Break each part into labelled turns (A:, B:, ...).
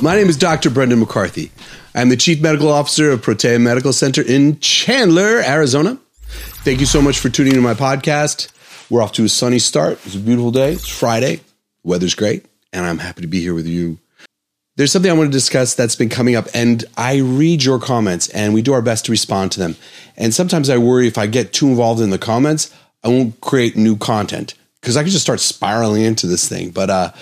A: My name is Dr. Brendan McCarthy. I'm the Chief Medical Officer of Protea Medical Center in Chandler, Arizona. Thank you so much for tuning into my podcast. We're off to a sunny start. It's a beautiful day. It's Friday. weather's great, and I'm happy to be here with you. There's something I want to discuss that's been coming up, and I read your comments, and we do our best to respond to them. And sometimes I worry if I get too involved in the comments, I won't create new content because I could just start spiraling into this thing. But uh,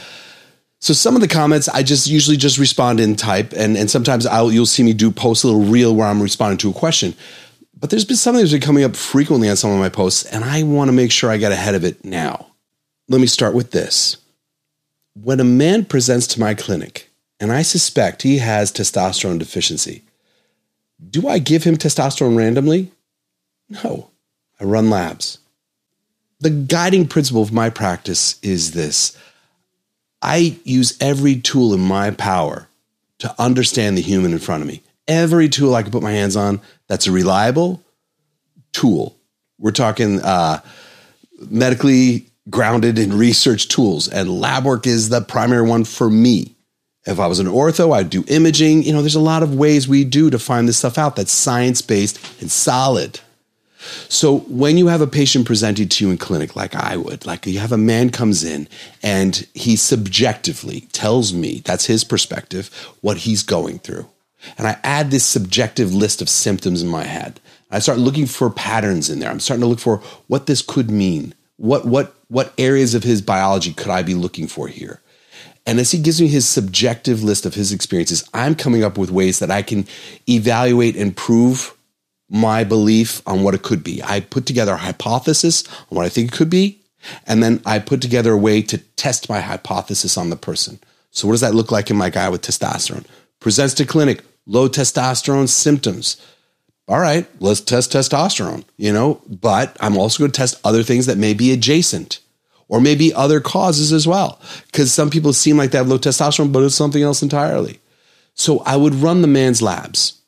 A: so some of the comments I just usually just respond in type, and and sometimes I'll you'll see me do post a little reel where I'm responding to a question. But there's been something that's been coming up frequently on some of my posts, and I want to make sure I get ahead of it now. Let me start with this. When a man presents to my clinic and I suspect he has testosterone deficiency, do I give him testosterone randomly? No, I run labs. The guiding principle of my practice is this I use every tool in my power to understand the human in front of me. Every tool I can put my hands on that's a reliable tool. We're talking uh, medically grounded in research tools, and lab work is the primary one for me. If I was an ortho, I'd do imaging. You know, there's a lot of ways we do to find this stuff out that's science based and solid. So when you have a patient presented to you in clinic, like I would, like you have a man comes in and he subjectively tells me that's his perspective what he's going through, and I add this subjective list of symptoms in my head. I start looking for patterns in there. I'm starting to look for what this could mean. What what what areas of his biology could I be looking for here? And as he gives me his subjective list of his experiences, I'm coming up with ways that I can evaluate and prove my belief on what it could be. I put together a hypothesis on what I think it could be, and then I put together a way to test my hypothesis on the person. So, what does that look like in my guy with testosterone? Presents to clinic, low testosterone symptoms. All right, let's test testosterone, you know, but I'm also going to test other things that may be adjacent or maybe other causes as well. Because some people seem like they have low testosterone, but it's something else entirely. So I would run the man's labs.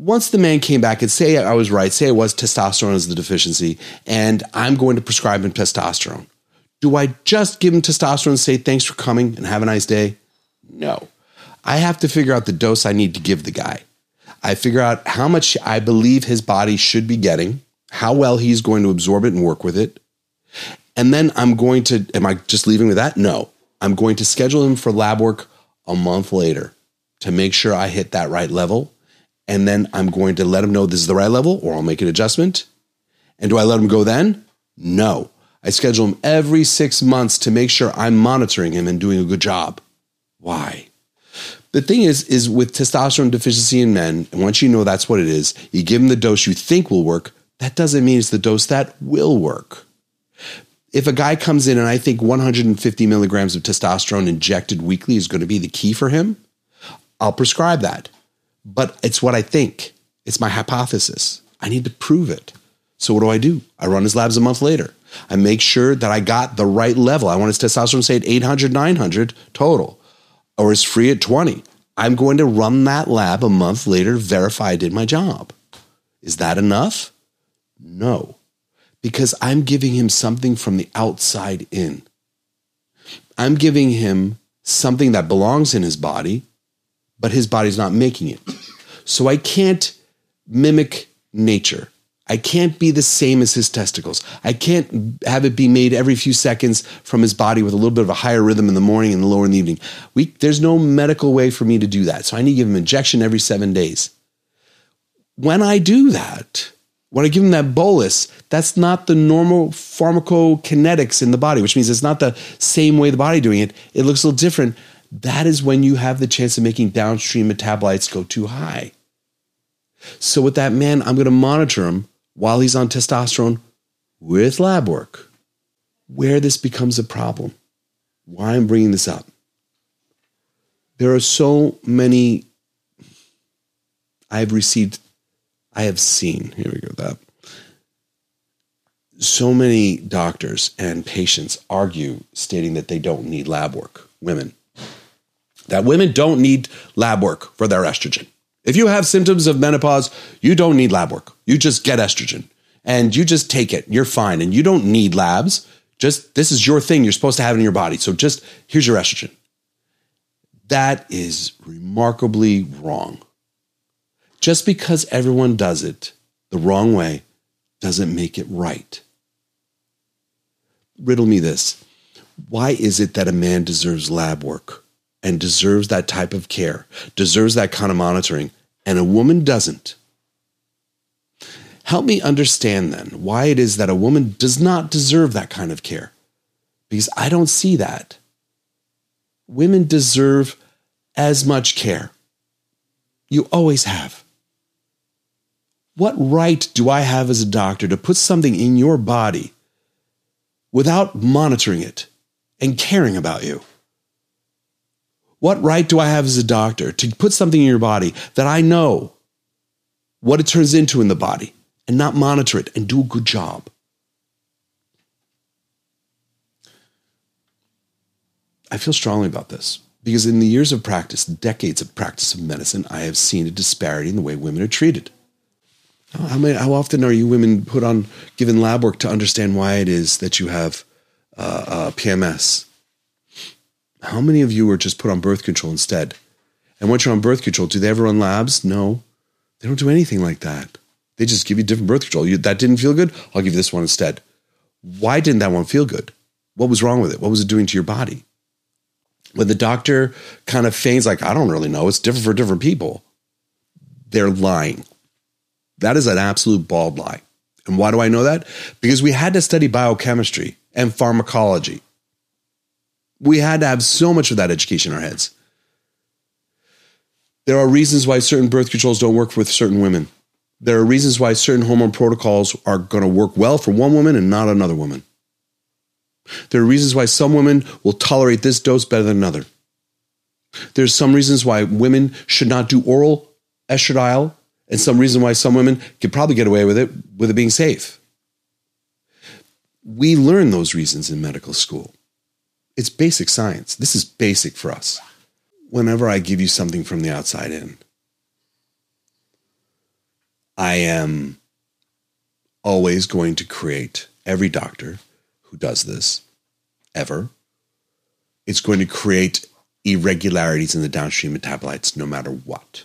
A: Once the man came back and say I was right, say it was testosterone as the deficiency, and I'm going to prescribe him testosterone. Do I just give him testosterone and say thanks for coming and have a nice day? No. I have to figure out the dose I need to give the guy. I figure out how much I believe his body should be getting, how well he's going to absorb it and work with it. And then I'm going to, am I just leaving with that? No. I'm going to schedule him for lab work a month later to make sure I hit that right level. And then I'm going to let him know this is the right level or I'll make an adjustment. And do I let him go then? No. I schedule him every six months to make sure I'm monitoring him and doing a good job. Why? The thing is, is with testosterone deficiency in men, and once you know that's what it is, you give them the dose you think will work. That doesn't mean it's the dose that will work. If a guy comes in and I think 150 milligrams of testosterone injected weekly is going to be the key for him, I'll prescribe that. But it's what I think. It's my hypothesis. I need to prove it. So what do I do? I run his labs a month later. I make sure that I got the right level. I want his testosterone say at 800, 900 total or is free at 20. I'm going to run that lab a month later, verify I did my job. Is that enough? No, because I'm giving him something from the outside in. I'm giving him something that belongs in his body, but his body's not making it. So I can't mimic nature. I can't be the same as his testicles. I can't have it be made every few seconds from his body with a little bit of a higher rhythm in the morning and lower in the evening. We, there's no medical way for me to do that. So I need to give him injection every seven days. When I do that, when I give him that bolus, that's not the normal pharmacokinetics in the body, which means it's not the same way the body doing it. It looks a little different. That is when you have the chance of making downstream metabolites go too high. So with that man, I'm going to monitor him while he's on testosterone with lab work. Where this becomes a problem, why I'm bringing this up. There are so many, I've received, I have seen, here we go, that. So many doctors and patients argue stating that they don't need lab work, women. That women don't need lab work for their estrogen. If you have symptoms of menopause, you don't need lab work. You just get estrogen and you just take it. You're fine. And you don't need labs. Just this is your thing. You're supposed to have in your body. So just here's your estrogen. That is remarkably wrong. Just because everyone does it the wrong way doesn't make it right. Riddle me this. Why is it that a man deserves lab work and deserves that type of care, deserves that kind of monitoring, and a woman doesn't? Help me understand then why it is that a woman does not deserve that kind of care. Because I don't see that. Women deserve as much care. You always have. What right do I have as a doctor to put something in your body without monitoring it and caring about you? What right do I have as a doctor to put something in your body that I know what it turns into in the body and not monitor it and do a good job? I feel strongly about this because in the years of practice, decades of practice of medicine, I have seen a disparity in the way women are treated. How, many, how often are you women put on given lab work to understand why it is that you have uh, uh, PMS? How many of you are just put on birth control instead? And once you're on birth control, do they ever run labs? No, they don't do anything like that. They just give you different birth control. You, that didn't feel good. I'll give you this one instead. Why didn't that one feel good? What was wrong with it? What was it doing to your body? When the doctor kind of feigns like, I don't really know, it's different for different people, they're lying. That is an absolute bald lie. And why do I know that? Because we had to study biochemistry and pharmacology. We had to have so much of that education in our heads. There are reasons why certain birth controls don't work with certain women. There are reasons why certain hormone protocols are going to work well for one woman and not another woman. There are reasons why some women will tolerate this dose better than another. There's some reasons why women should not do oral estradiol and some reason why some women could probably get away with it with it being safe. We learn those reasons in medical school. It's basic science. This is basic for us. Whenever I give you something from the outside in, I am always going to create every doctor who does this ever. It's going to create irregularities in the downstream metabolites no matter what.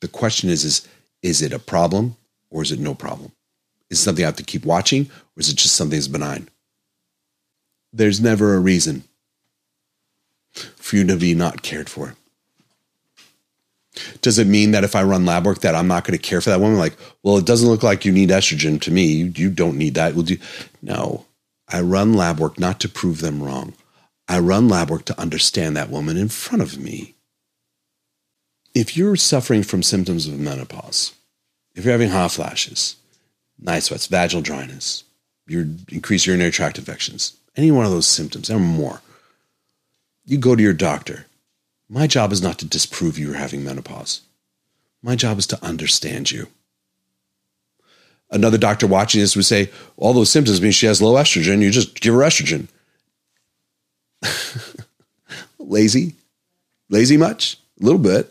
A: The question is, is is it a problem or is it no problem? Is it something I have to keep watching or is it just something that's benign? There's never a reason for you to be not cared for. Does it mean that if I run lab work that I'm not going to care for that woman? Like, well, it doesn't look like you need estrogen to me. You don't need that. No, I run lab work not to prove them wrong. I run lab work to understand that woman in front of me if you're suffering from symptoms of menopause, if you're having hot flashes, night sweats, vaginal dryness, your increased urinary tract infections, any one of those symptoms or more, you go to your doctor. My job is not to disprove you're having menopause. My job is to understand you. Another doctor watching this would say, all those symptoms mean she has low estrogen. You just give her estrogen. Lazy? Lazy much? A little bit.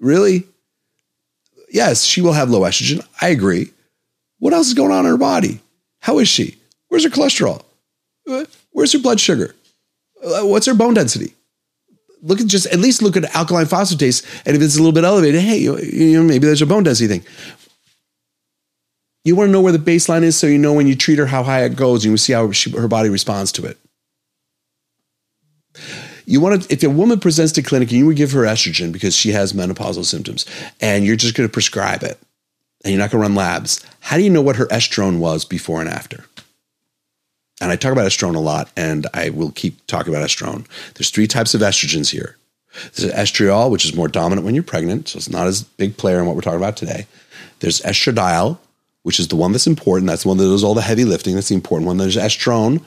A: Really? Yes, she will have low estrogen. I agree. What else is going on in her body? How is she? Where's her cholesterol? Where's her blood sugar? Uh, what's her bone density? Look at just at least look at alkaline phosphatase, and if it's a little bit elevated, hey, you know maybe there's a bone density thing. You want to know where the baseline is, so you know when you treat her how high it goes, and you see how she, her body responds to it. You want to, if a woman presents to clinic and you would give her estrogen because she has menopausal symptoms and you're just going to prescribe it and you're not going to run labs, how do you know what her estrone was before and after? And I talk about estrone a lot and I will keep talking about estrone. There's three types of estrogens here. There's estriol, which is more dominant when you're pregnant, so it's not as big player in what we're talking about today. There's estradiol, which is the one that's important. That's the one that does all the heavy lifting. That's the important one. There's estrone,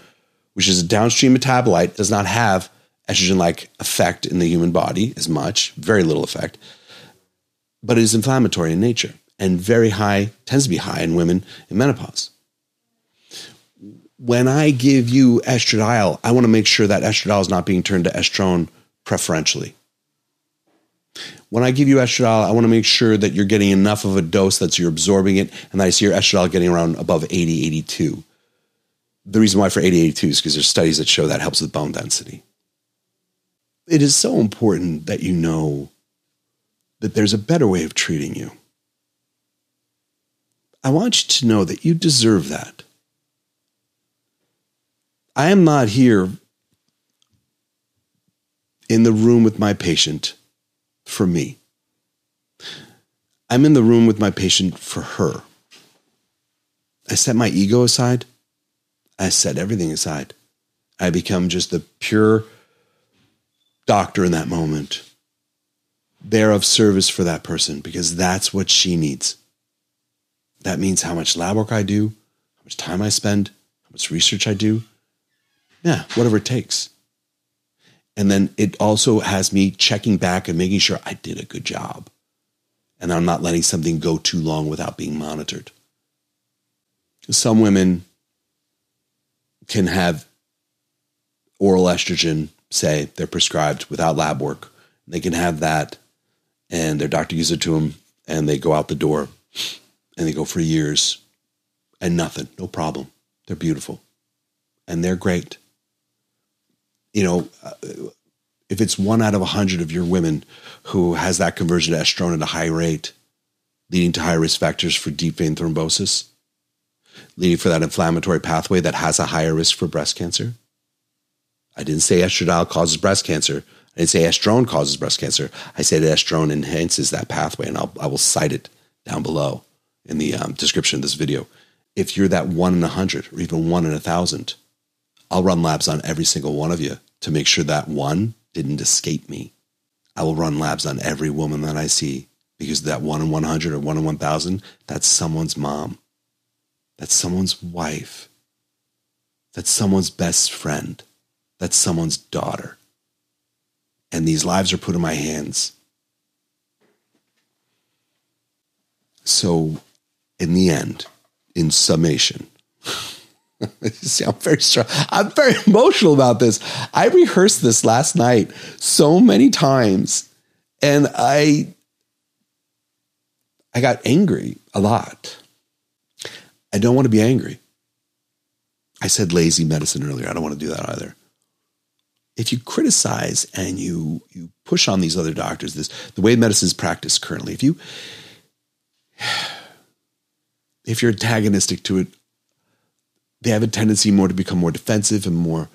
A: which is a downstream metabolite, does not have estrogen like effect in the human body as much, very little effect, but it is inflammatory in nature and very high, tends to be high in women in menopause. When I give you estradiol, I want to make sure that estradiol is not being turned to estrone preferentially. When I give you estradiol, I want to make sure that you're getting enough of a dose that you're absorbing it and that I see your estradiol getting around above 80, 82. The reason why for 80, 82 is because there's studies that show that helps with bone density. it is so important that you know that there's a better way of treating you. I want you to know that you deserve that. I am not here in the room with my patient for me. I'm in the room with my patient for her. I set my ego aside. I set everything aside. I become just the pure doctor in that moment. There of service for that person because that's what she needs. That means how much lab work I do, how much time I spend, how much research I do. Yeah, whatever it takes. And then it also has me checking back and making sure I did a good job. And I'm not letting something go too long without being monitored. Some women can have oral estrogen, say they're prescribed without lab work. They can have that, and their doctor gives it to them, and they go out the door, and they go for years, and nothing, no problem. They're beautiful, and they're great. You know, if it's one out of a hundred of your women who has that conversion to estrone at a high rate, leading to high risk factors for deep vein thrombosis, leading for that inflammatory pathway that has a higher risk for breast cancer, I didn't say estradiol causes breast cancer. I didn't say estrone causes breast cancer. I said estrone enhances that pathway, and I'll, I will cite it down below in the um, description of this video. If you're that one in a hundred or even one in a thousand, I'll run labs on every single one of you to make sure that one didn't escape me. I will run labs on every woman that I see because that one in 100 or one in 1000, that's someone's mom. That's someone's wife. That's someone's best friend. That's someone's daughter. And these lives are put in my hands. So, in the end, in summation, see, I'm very strong. I'm very emotional about this. I rehearsed this last night so many times, and I, I got angry a lot. I don't want to be angry. I said lazy medicine earlier. I don't want to do that either if you criticize and you you push on these other doctors, this the way medicine is practiced currently, if you if you're antagonistic to it, they have a tendency more to become more defensive and more,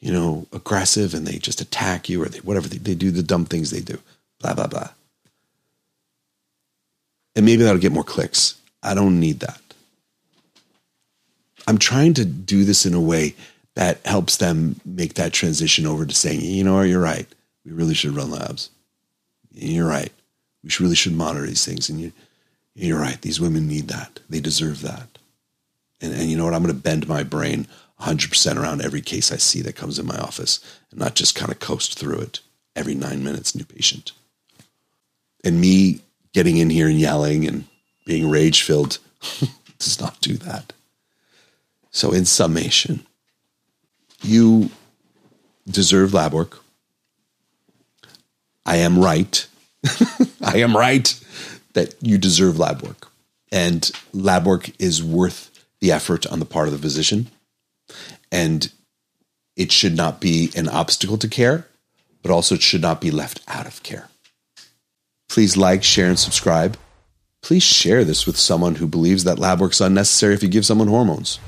A: you know, aggressive, and they just attack you or they whatever they, they do the dumb things they do, blah blah blah. And maybe that'll get more clicks. I don't need that. I'm trying to do this in a way that helps them make that transition over to saying, you know you're right. We really should run labs. You're right. We really should monitor these things. And you, you're right. These women need that. They deserve that. And, and you know what? I'm going to bend my brain 100% around every case I see that comes in my office and not just kind of coast through it every nine minutes, new patient. And me getting in here and yelling and being rage filled does not do that. So, in summation, you deserve lab work. I am right. I am right that you deserve lab work. And lab work is worth the effort on the part of the physician. And it should not be an obstacle to care, but also it should not be left out of care. Please like, share, and subscribe. Please share this with someone who believes that lab work is unnecessary if you give someone hormones.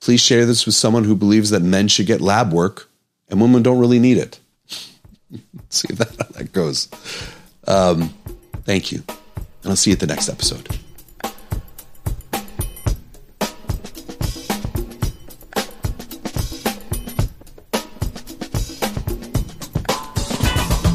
A: Please share this with someone who believes that men should get lab work and women don't really need it. see that, that goes. Um, thank you. And I'll see you at the next episode.